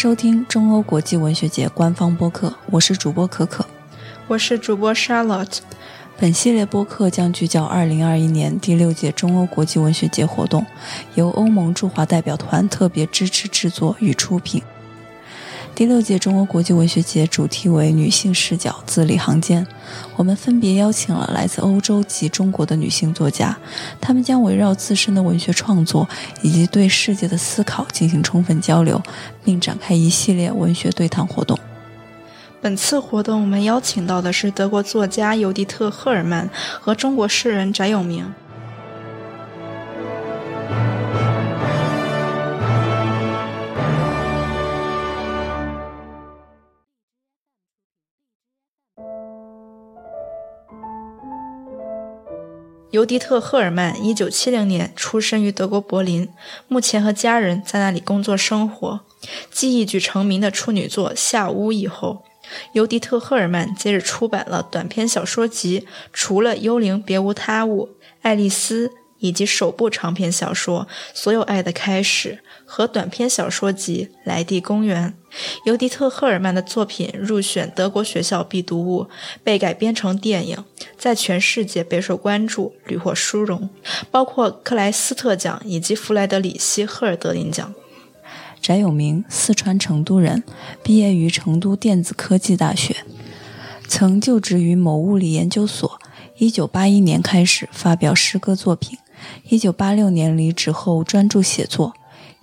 收听中欧国际文学节官方播客，我是主播可可，我是主播 Charlotte。本系列播客将聚焦2021年第六届中欧国际文学节活动，由欧盟驻华代表团特别支持制作与出品。第六届中国国际文学节主题为“女性视角，字里行间”。我们分别邀请了来自欧洲及中国的女性作家，她们将围绕自身的文学创作以及对世界的思考进行充分交流，并展开一系列文学对谈活动。本次活动，我们邀请到的是德国作家尤迪特·赫尔曼和中国诗人翟永明。尤迪特·赫尔曼，一九七零年出生于德国柏林，目前和家人在那里工作生活。继一举成名的处女作《夏屋》以后，尤迪特·赫尔曼接着出版了短篇小说集《除了幽灵别无他物》《爱丽丝》。以及首部长篇小说《所有爱的开始》和短篇小说集《莱蒂公园》，尤迪特·赫尔曼的作品入选德国学校必读物，被改编成电影，在全世界备受关注，屡获殊荣，包括克莱斯特奖以及弗莱德里希·赫尔德林奖。翟永明，四川成都人，毕业于成都电子科技大学，曾就职于某物理研究所。一九八一年开始发表诗歌作品。一九八六年离职后专注写作。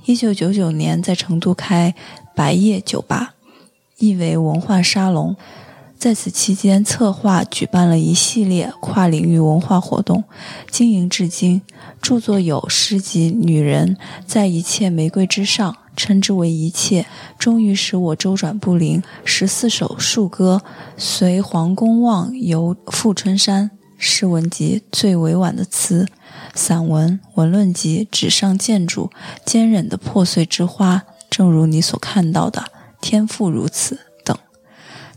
一九九九年在成都开白夜酒吧，意为文化沙龙，在此期间策划举办了一系列跨领域文化活动，经营至今。著作有诗集《女人在一切玫瑰之上》，称之为一切，终于使我周转不灵。十四首树歌，随黄公望游富春山。诗文集最委婉的词。散文、文论集、纸上建筑、坚韧的破碎之花，正如你所看到的，天赋如此等。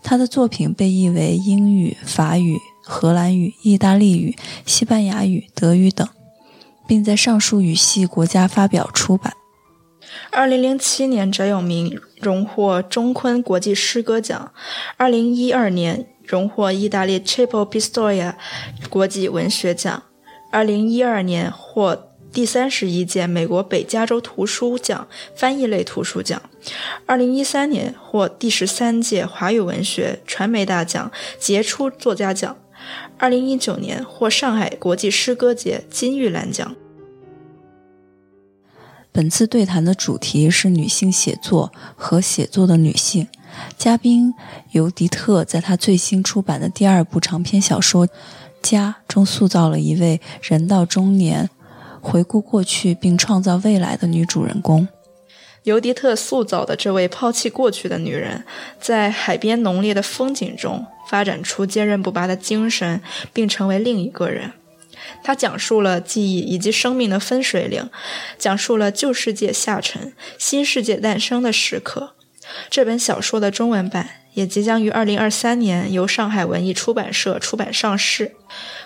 他的作品被译为英语、法语、荷兰语、意大利语、西班牙语、德语等，并在上述语系国家发表出版。二零零七年，翟永明荣获中昆国际诗歌奖。二零一二年，荣获意大利 c h i p o Pistoia 国际文学奖。二零一二年获第三十一届美国北加州图书奖翻译类图书奖，二零一三年获第十三届华语文学传媒大奖杰出作家奖，二零一九年获上海国际诗歌节金玉兰奖。本次对谈的主题是女性写作和写作的女性，嘉宾尤迪特在他最新出版的第二部长篇小说。家中塑造了一位人到中年，回顾过去并创造未来的女主人公。尤迪特塑造的这位抛弃过去的女人，在海边浓烈的风景中发展出坚韧不拔的精神，并成为另一个人。她讲述了记忆以及生命的分水岭，讲述了旧世界下沉、新世界诞生的时刻。这本小说的中文版。也即将于二零二三年由上海文艺出版社出版上市。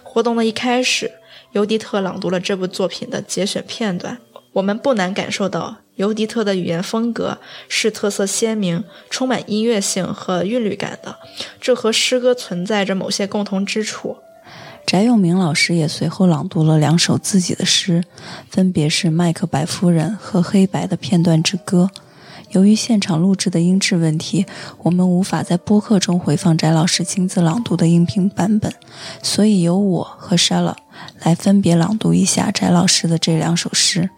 活动的一开始，尤迪特朗读了这部作品的节选片段。我们不难感受到，尤迪特的语言风格是特色鲜明、充满音乐性和韵律感的，这和诗歌存在着某些共同之处。翟永明老师也随后朗读了两首自己的诗，分别是《麦克白夫人》和《黑白的片段之歌》。由于现场录制的音质问题，我们无法在播客中回放翟老师亲自朗读的音频版本，所以由我和 Shella 来分别朗读一下翟老师的这两首诗。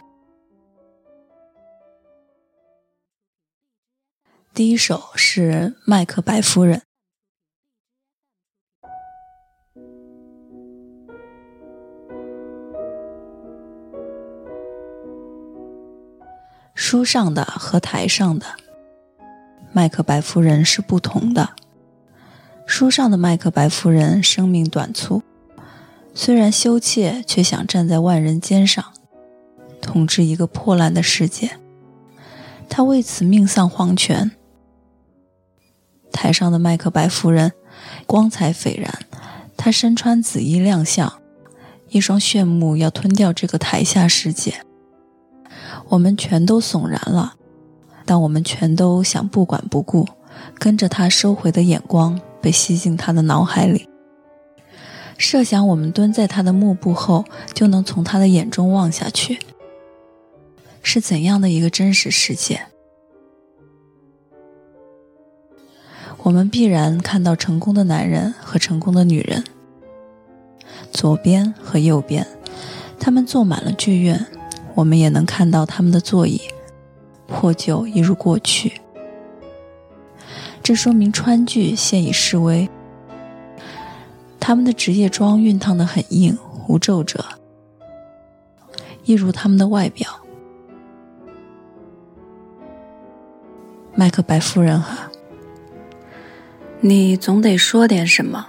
第一首是《麦克白夫人》。书上的和台上的麦克白夫人是不同的。书上的麦克白夫人生命短促，虽然羞怯，却想站在万人肩上，统治一个破烂的世界。她为此命丧黄泉。台上的麦克白夫人光彩斐然，她身穿紫衣亮相，一双炫目要吞掉这个台下世界。我们全都悚然了，但我们全都想不管不顾，跟着他收回的眼光被吸进他的脑海里。设想我们蹲在他的幕布后，就能从他的眼中望下去，是怎样的一个真实世界？我们必然看到成功的男人和成功的女人，左边和右边，他们坐满了剧院，我们也能看到他们的座椅破旧一如过去。这说明川剧现已式微。他们的职业装熨烫得很硬，无皱褶，一如他们的外表。麦克白夫人哈，你总得说点什么。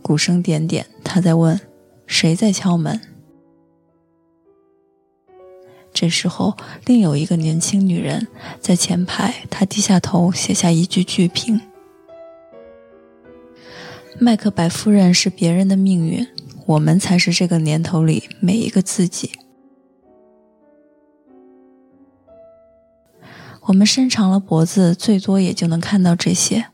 鼓声点点，他在问：“谁在敲门？”这时候，另有一个年轻女人在前排，她低下头写下一句剧评。麦克白夫人是别人的命运，我们才是这个年头里每一个自己。我们伸长了脖子，最多也就能看到这些。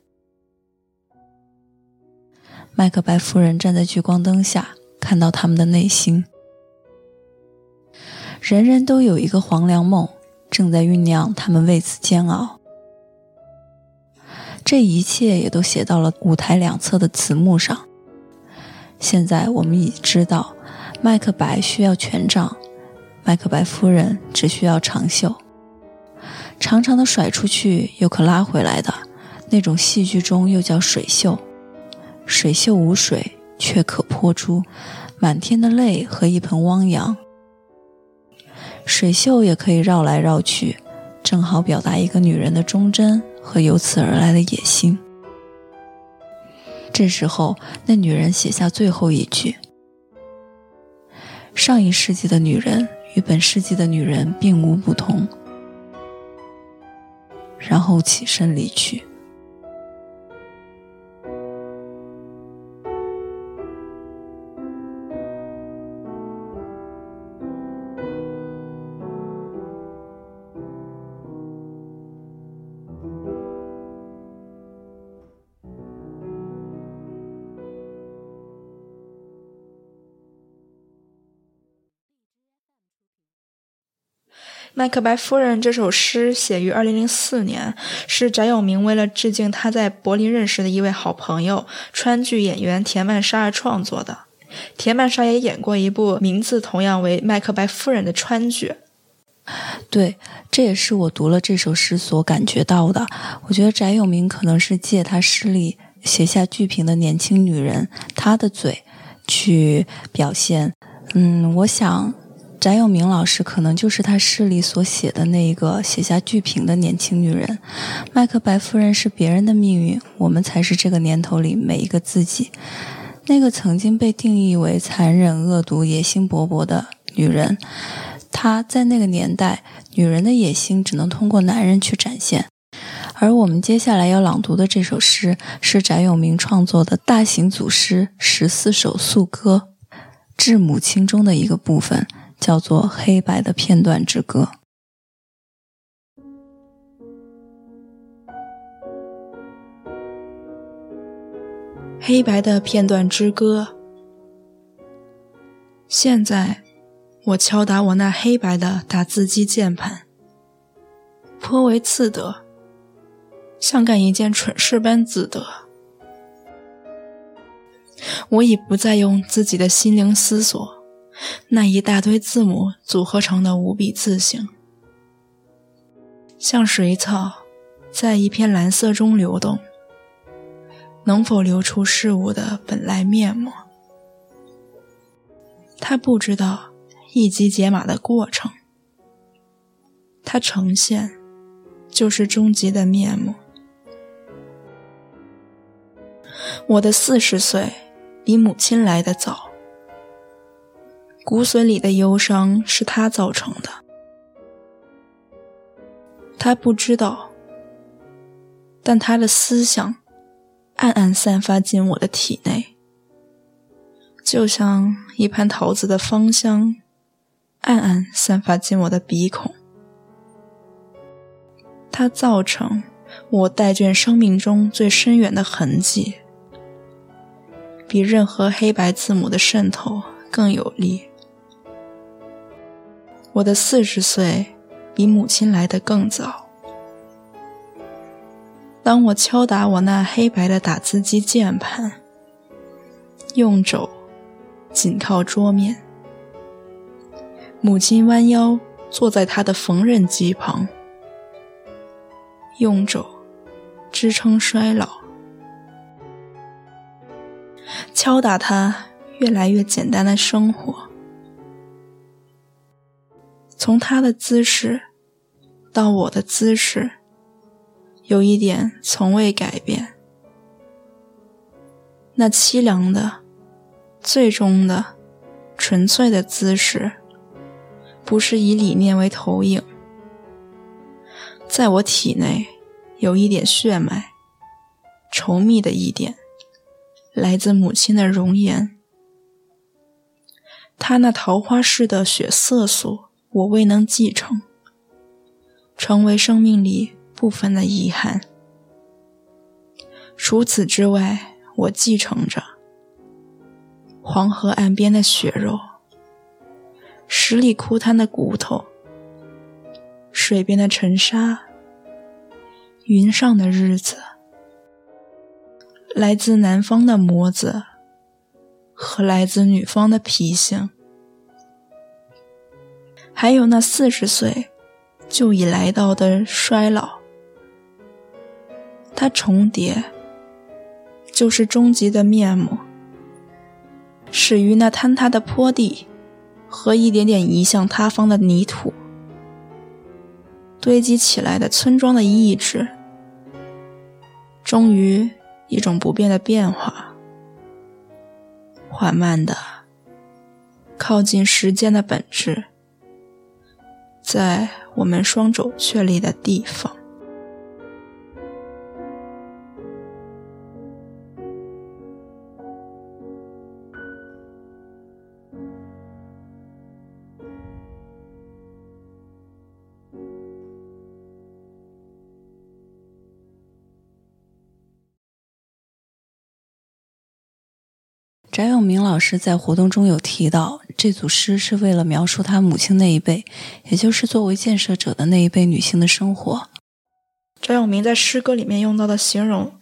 麦克白夫人站在聚光灯下，看到他们的内心。人人都有一个黄粱梦，正在酝酿，他们为此煎熬。这一切也都写到了舞台两侧的词幕上。现在我们已知道，麦克白需要权杖，麦克白夫人只需要长袖。长长的甩出去又可拉回来的那种戏剧中又叫水袖。水袖无水却可泼出满天的泪和一盆汪洋。水袖也可以绕来绕去，正好表达一个女人的忠贞。和由此而来的野心。这时候，那女人写下最后一句：“上一世纪的女人与本世纪的女人并无不同。”然后起身离去。《麦克白夫人》这首诗写于2004年，是翟永明为了致敬他在柏林认识的一位好朋友川剧演员田曼莎而创作的。田曼莎也演过一部名字同样为《麦克白夫人》的川剧。对，这也是我读了这首诗所感觉到的。我觉得翟永明可能是借他诗里写下剧评的年轻女人她的嘴去表现。嗯，我想。翟永明老师可能就是他诗里所写的那一个写下剧评的年轻女人。麦克白夫人是别人的命运，我们才是这个年头里每一个自己。那个曾经被定义为残忍、恶毒、野心勃勃的女人，她在那个年代，女人的野心只能通过男人去展现。而我们接下来要朗读的这首诗，是翟永明创作的大型组诗十四首素歌《致母亲》中的一个部分。叫做《黑白的片段之歌》。黑白的片段之歌。现在，我敲打我那黑白的打字机键盘，颇为自得，像干一件蠢事般自得。我已不再用自己的心灵思索。那一大堆字母组合成的五笔字形，像水草在一片蓝色中流动，能否流出事物的本来面目？他不知道一级解码的过程，它呈现就是终极的面目。我的四十岁比母亲来的早。骨髓里的忧伤是他造成的，他不知道，但他的思想暗暗散发进我的体内，就像一盘桃子的芳香暗暗散发进我的鼻孔。它造成我带卷生命中最深远的痕迹，比任何黑白字母的渗透更有力。我的四十岁比母亲来得更早。当我敲打我那黑白的打字机键盘，用肘紧靠桌面，母亲弯腰坐在她的缝纫机旁，用肘支撑衰老，敲打她越来越简单的生活，从他的姿势到我的姿势。有一点从未改变，那凄凉的、最终的、纯粹的姿势，不是以理念为投影。在我体内有一点血脉，稠密的一点，来自母亲的容颜。她那桃花似的血色素，我未能继承，成为生命里。部分的遗憾。除此之外，我继承着黄河岸边的血肉、十里枯滩的骨头、水边的尘沙、云上的日子、来自南方的模子和来自女方的脾性，还有那四十岁就已来到的衰老。它重叠，就是终极的面目，始于那坍塌的坡地和一点点移向他方的泥土，堆积起来的村庄的意志，终于一种不变的变化，缓慢的靠近时间的本质，在我们双肘确立的地方。翟永明老师在活动中有提到，这组诗是为了描述他母亲那一辈，也就是作为建设者的那一辈女性的生活。翟永明在诗歌里面用到的形容，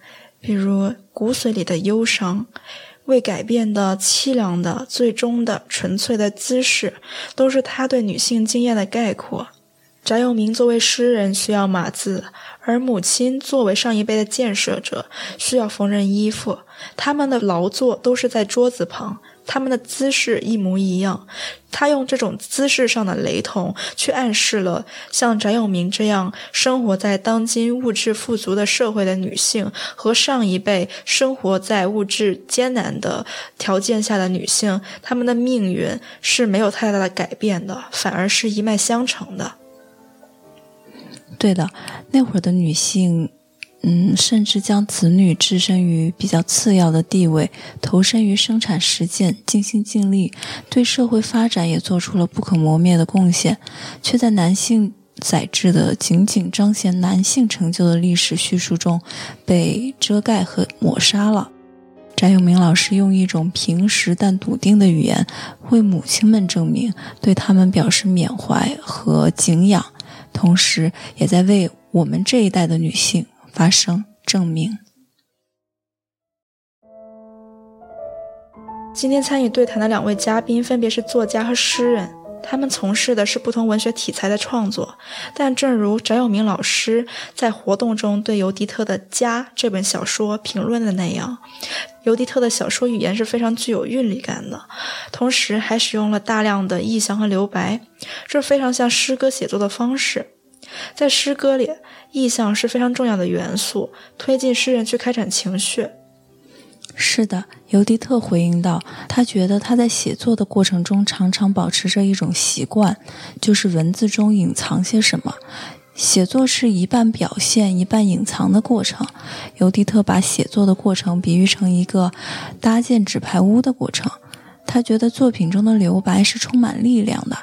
比如骨髓里的忧伤、未改变的凄凉的、最终的纯粹的姿势，都是他对女性经验的概括。翟永明作为诗人需要码字。而母亲作为上一辈的建设者，需要缝纫衣服。他们的劳作都是在桌子旁，他们的姿势一模一样。他用这种姿势上的雷同，去暗示了像翟永明这样生活在当今物质富足的社会的女性，和上一辈生活在物质艰难的条件下的女性，她们的命运是没有太大的改变的，反而是一脉相承的。对的，那会儿的女性，嗯，甚至将子女置身于比较次要的地位，投身于生产实践，尽心尽力，对社会发展也做出了不可磨灭的贡献，却在男性载制的仅仅彰显男性成就的历史叙述中被遮盖和抹杀了。翟永明老师用一种平实但笃定的语言，为母亲们证明，对他们表示缅怀和敬仰。同时，也在为我们这一代的女性发声证明。今天参与对谈的两位嘉宾分别是作家和诗人，他们从事的是不同文学题材的创作。但正如翟永明老师在活动中对尤迪特的《家》这本小说评论的那样，尤迪特的小说语言是非常具有韵律感的，同时还使用了大量的意象和留白，这非常像诗歌写作的方式。在诗歌里，意象是非常重要的元素，推进诗人去开展情绪。是的，尤迪特回应道，他觉得他在写作的过程中常常保持着一种习惯，就是文字中隐藏些什么。写作是一半表现、一半隐藏的过程。尤迪特把写作的过程比喻成一个搭建纸牌屋的过程。他觉得作品中的留白是充满力量的。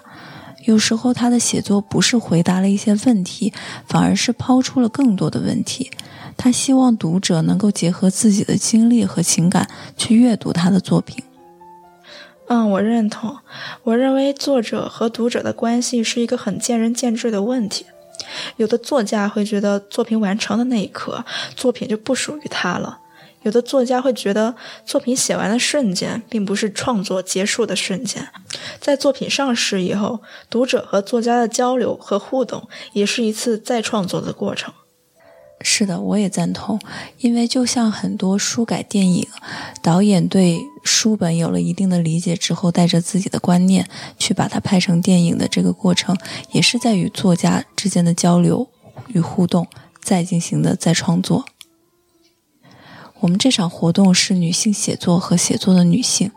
有时候他的写作不是回答了一些问题，反而是抛出了更多的问题。他希望读者能够结合自己的经历和情感去阅读他的作品。嗯，我认同。我认为作者和读者的关系是一个很见仁见智的问题。有的作家会觉得作品完成的那一刻，作品就不属于他了；有的作家会觉得作品写完的瞬间，并不是创作结束的瞬间。在作品上市以后，读者和作家的交流和互动，也是一次再创作的过程。是的，我也赞同，因为就像很多书改电影，导演对书本有了一定的理解之后，带着自己的观念去把它拍成电影的这个过程，也是在与作家之间的交流与互动，再进行的再创作。我们这场活动是女性写作和写作的女性，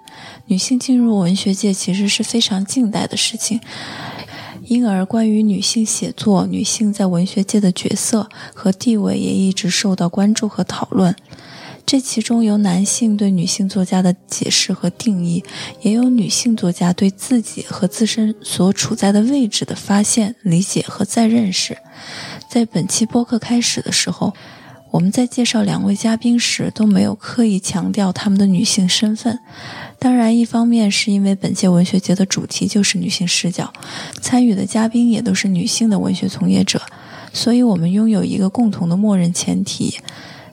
女性进入文学界其实是非常近代的事情。因而，关于女性写作、女性在文学界的角色和地位也一直受到关注和讨论。这其中有男性对女性作家的解释和定义，也有女性作家对自己和自身所处在的位置的发现、理解和再认识。在本期播客开始的时候。我们在介绍两位嘉宾时都没有刻意强调他们的女性身份。当然，一方面是因为本届文学节的主题就是女性视角，参与的嘉宾也都是女性的文学从业者，所以我们拥有一个共同的默认前提。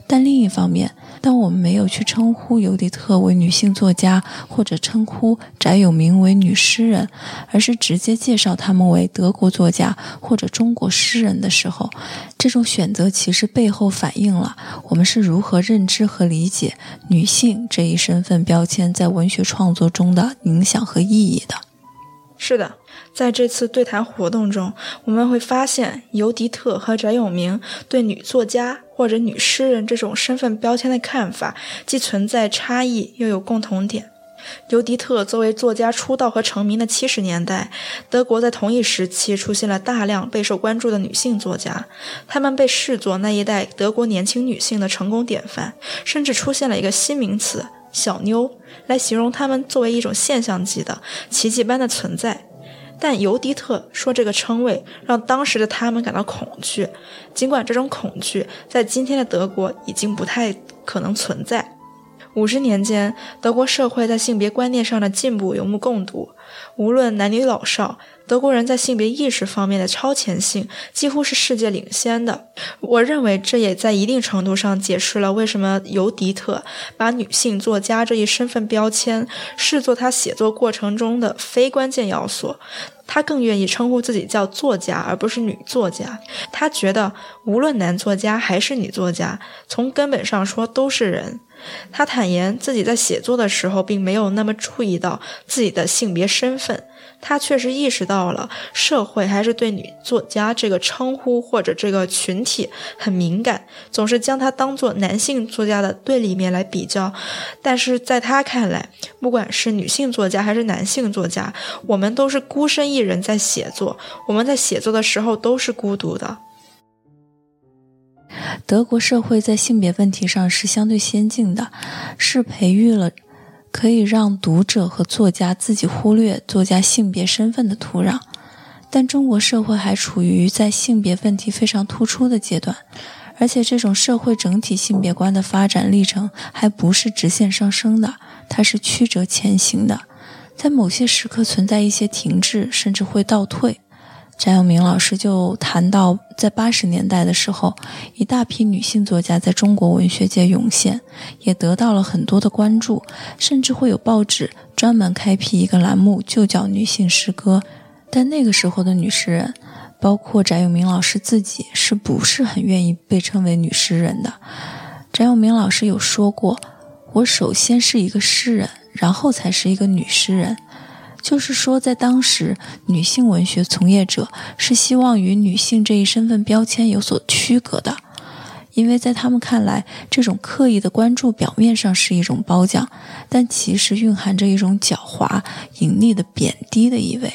但另一方面，当我们没有去称呼尤迪特为女性作家，或者称呼翟永明为女诗人，而是直接介绍他们为德国作家或者中国诗人的时候，这种选择其实背后反映了我们是如何认知和理解女性这一身份标签在文学创作中的影响和意义的。是的，在这次对谈活动中，我们会发现尤迪特和翟永明对女作家。或者女诗人这种身份标签的看法，既存在差异，又有共同点。尤迪特作为作家出道和成名的七十年代，德国在同一时期出现了大量备受关注的女性作家，她们被视作那一代德国年轻女性的成功典范，甚至出现了一个新名词“小妞”来形容她们作为一种现象级的奇迹般的存在。但尤迪特说，这个称谓让当时的他们感到恐惧，尽管这种恐惧在今天的德国已经不太可能存在。五十年间，德国社会在性别观念上的进步有目共睹。无论男女老少，德国人在性别意识方面的超前性几乎是世界领先的。我认为这也在一定程度上解释了为什么尤迪特把女性作家这一身份标签视作他写作过程中的非关键要素。他更愿意称呼自己叫作家，而不是女作家。他觉得，无论男作家还是女作家，从根本上说都是人。他坦言自己在写作的时候，并没有那么注意到自己的性别身份。他确实意识到了社会还是对女作家这个称呼或者这个群体很敏感，总是将他当做男性作家的对立面来比较。但是在他看来，不管是女性作家还是男性作家，我们都是孤身一人在写作，我们在写作的时候都是孤独的。德国社会在性别问题上是相对先进的，是培育了可以让读者和作家自己忽略作家性别身份的土壤。但中国社会还处于在性别问题非常突出的阶段，而且这种社会整体性别观的发展历程还不是直线上升的，它是曲折前行的，在某些时刻存在一些停滞，甚至会倒退。翟永明老师就谈到，在八十年代的时候，一大批女性作家在中国文学界涌现，也得到了很多的关注，甚至会有报纸专门开辟一个栏目，就叫“女性诗歌”。但那个时候的女诗人，包括翟永明老师自己，是不是很愿意被称为女诗人的？翟永明老师有说过：“我首先是一个诗人，然后才是一个女诗人。”就是说，在当时，女性文学从业者是希望与女性这一身份标签有所区隔的，因为在他们看来，这种刻意的关注表面上是一种褒奖，但其实蕴含着一种狡猾、隐匿的贬低的意味。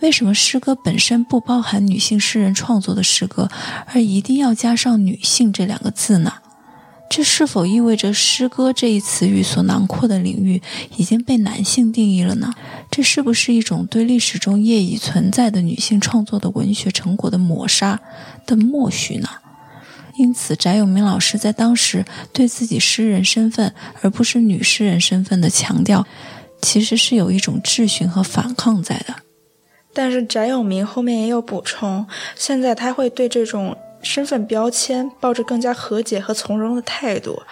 为什么诗歌本身不包含女性诗人创作的诗歌，而一定要加上“女性”这两个字呢？这是否意味着诗歌这一词语所囊括的领域已经被男性定义了呢？这是不是一种对历史中业已存在的女性创作的文学成果的抹杀的默许呢？因此，翟永明老师在当时对自己诗人身份而不是女诗人身份的强调，其实是有一种质询和反抗在的。但是，翟永明后面也有补充，现在他会对这种。身份标签，抱着更加和解和从容的态度。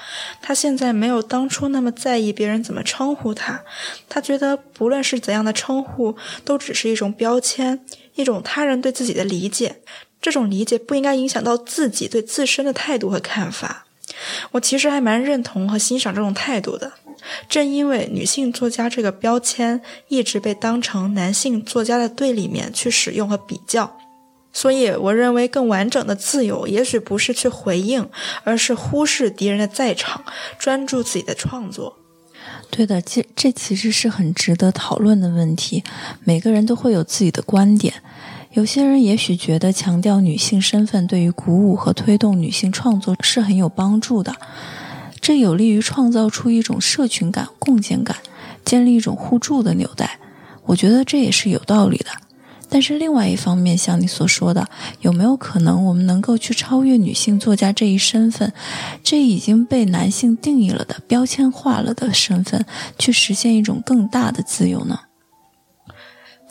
他现在没有当初那么在意别人怎么称呼他。他觉得不论是怎样的称呼，都只是一种标签，一种他人对自己的理解。这种理解不应该影响到自己对自身的态度和看法。我其实还蛮认同和欣赏这种态度的。正因为女性作家这个标签一直被当成男性作家的对立面去使用和比较。所以，我认为更完整的自由，也许不是去回应，而是忽视敌人的在场，专注自己的创作。对的，这这其实是很值得讨论的问题。每个人都会有自己的观点。有些人也许觉得强调女性身份对于鼓舞和推动女性创作是很有帮助的，这有利于创造出一种社群感、共建感，建立一种互助的纽带。我觉得这也是有道理的。但是另外一方面，像你所说的，有没有可能我们能够去超越女性作家这一身份，这已经被男性定义了的标签化了的身份，去实现一种更大的自由呢？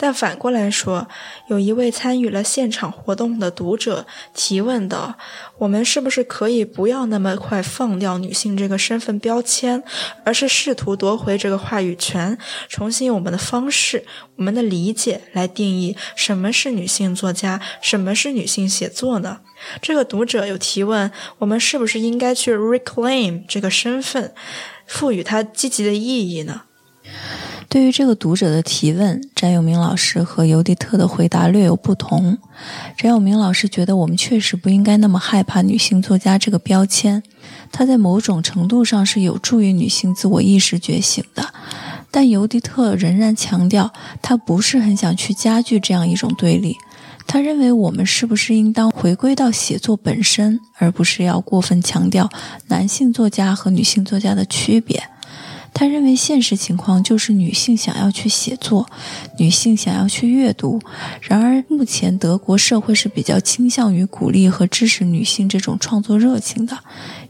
但反过来说，有一位参与了现场活动的读者提问道：“我们是不是可以不要那么快放掉女性这个身份标签，而是试图夺回这个话语权，重新用我们的方式、我们的理解来定义什么是女性作家，什么是女性写作呢？”这个读者有提问：“我们是不是应该去 reclaim 这个身份，赋予它积极的意义呢？”对于这个读者的提问，翟永明老师和尤迪特的回答略有不同。翟永明老师觉得我们确实不应该那么害怕女性作家这个标签，它在某种程度上是有助于女性自我意识觉醒的。但尤迪特仍然强调，他不是很想去加剧这样一种对立。他认为我们是不是应当回归到写作本身，而不是要过分强调男性作家和女性作家的区别。他认为现实情况就是女性想要去写作，女性想要去阅读。然而，目前德国社会是比较倾向于鼓励和支持女性这种创作热情的，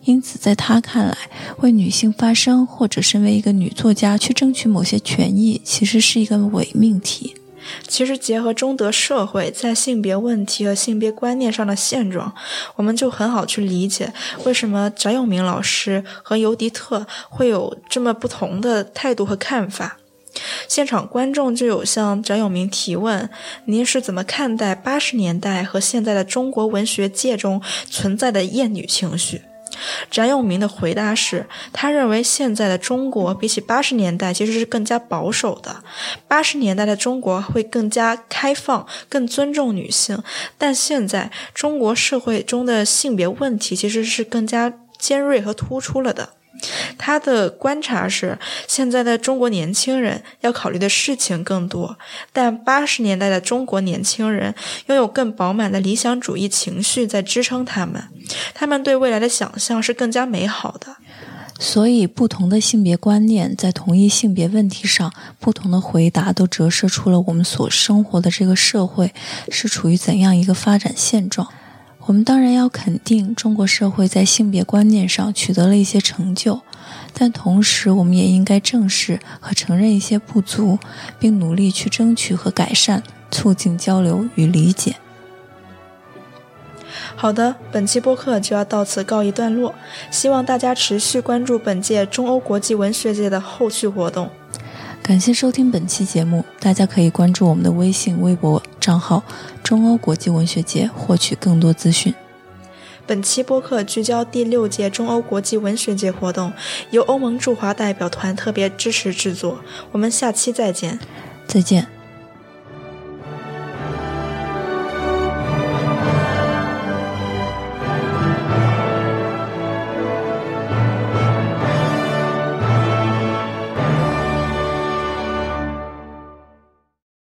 因此，在他看来，为女性发声或者身为一个女作家去争取某些权益，其实是一个伪命题。其实，结合中德社会在性别问题和性别观念上的现状，我们就很好去理解为什么翟永明老师和尤迪特会有这么不同的态度和看法。现场观众就有向翟永明提问：“您是怎么看待八十年代和现在的中国文学界中存在的厌女情绪？”翟永明的回答是，他认为现在的中国比起八十年代其实是更加保守的。八十年代的中国会更加开放，更尊重女性，但现在中国社会中的性别问题其实是更加尖锐和突出了的。他的观察是，现在的中国年轻人要考虑的事情更多，但八十年代的中国年轻人拥有更饱满的理想主义情绪在支撑他们，他们对未来的想象是更加美好的。所以，不同的性别观念在同一性别问题上，不同的回答都折射出了我们所生活的这个社会是处于怎样一个发展现状。我们当然要肯定中国社会在性别观念上取得了一些成就，但同时我们也应该正视和承认一些不足，并努力去争取和改善，促进交流与理解。好的，本期播客就要到此告一段落，希望大家持续关注本届中欧国际文学节的后续活动。感谢收听本期节目，大家可以关注我们的微信、微博账号“中欧国际文学节”，获取更多资讯。本期播客聚焦第六届中欧国际文学节活动，由欧盟驻华代表团特别支持制作。我们下期再见。再见。